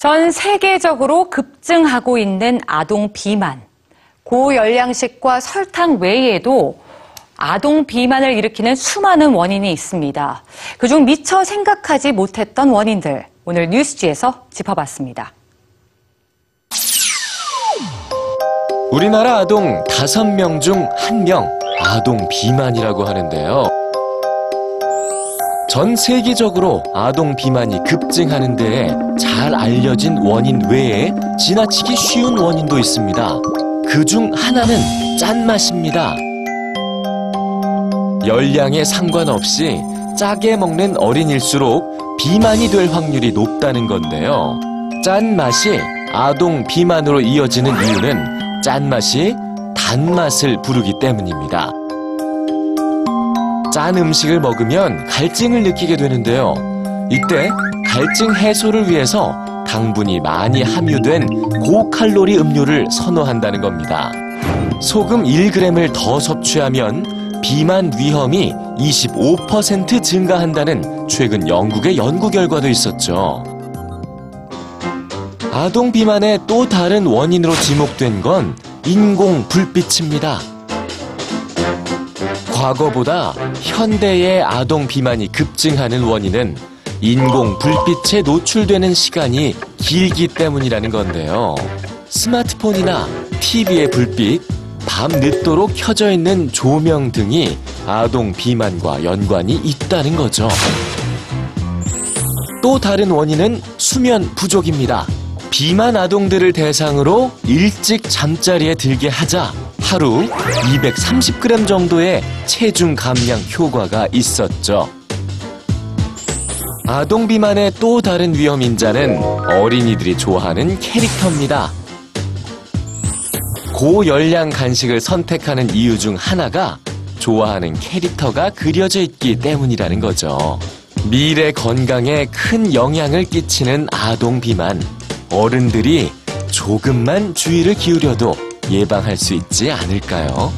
전 세계적으로 급증하고 있는 아동 비만. 고열량식과 설탕 외에도 아동 비만을 일으키는 수많은 원인이 있습니다. 그중 미처 생각하지 못했던 원인들 오늘 뉴스지에서 짚어봤습니다. 우리나라 아동 5명 중 1명 아동 비만이라고 하는데요. 전 세계적으로 아동 비만이 급증하는 데에 잘 알려진 원인 외에 지나치기 쉬운 원인도 있습니다. 그 중 하나는 짠맛입니다. 열량에 상관없이 짜게 먹는 어린일수록 비만이 될 확률이 높다는 건데요. 짠맛이 아동 비만으로 이어지는 이유는 짠맛이 단맛을 부르기 때문입니다. 짠 음식을 먹으면 갈증을 느끼게 되는데요. 이때 갈증 해소를 위해서 당분이 많이 함유된 고칼로리 음료를 선호한다는 겁니다. 소금 1g을 더 섭취하면 비만 위험이 25% 증가한다는 최근 영국의 연구 결과도 있었죠. 아동 비만의 또 다른 원인으로 지목된 건 인공 불빛입니다. 과거보다 현대의 아동 비만이 급증하는 원인은 인공 불빛에 노출되는 시간이 길기 때문이라는 건데요. 스마트폰이나 TV의 불빛, 밤 늦도록 켜져 있는 조명 등이 아동 비만과 연관이 있다는 거죠. 또 다른 원인은 수면 부족입니다. 비만 아동들을 대상으로 일찍 잠자리에 들게 하자 하루 230g 정도의 체중 감량 효과가 있었죠. 아동 비만의 또 다른 위험 인자는 어린이들이 좋아하는 캐릭터입니다. 고열량 간식을 선택하는 이유 중 하나가 좋아하는 캐릭터가 그려져 있기 때문이라는 거죠. 미래 건강에 큰 영향을 끼치는 아동 비만. 어른들이 조금만 주의를 기울여도 예방할 수 있지 않을까요?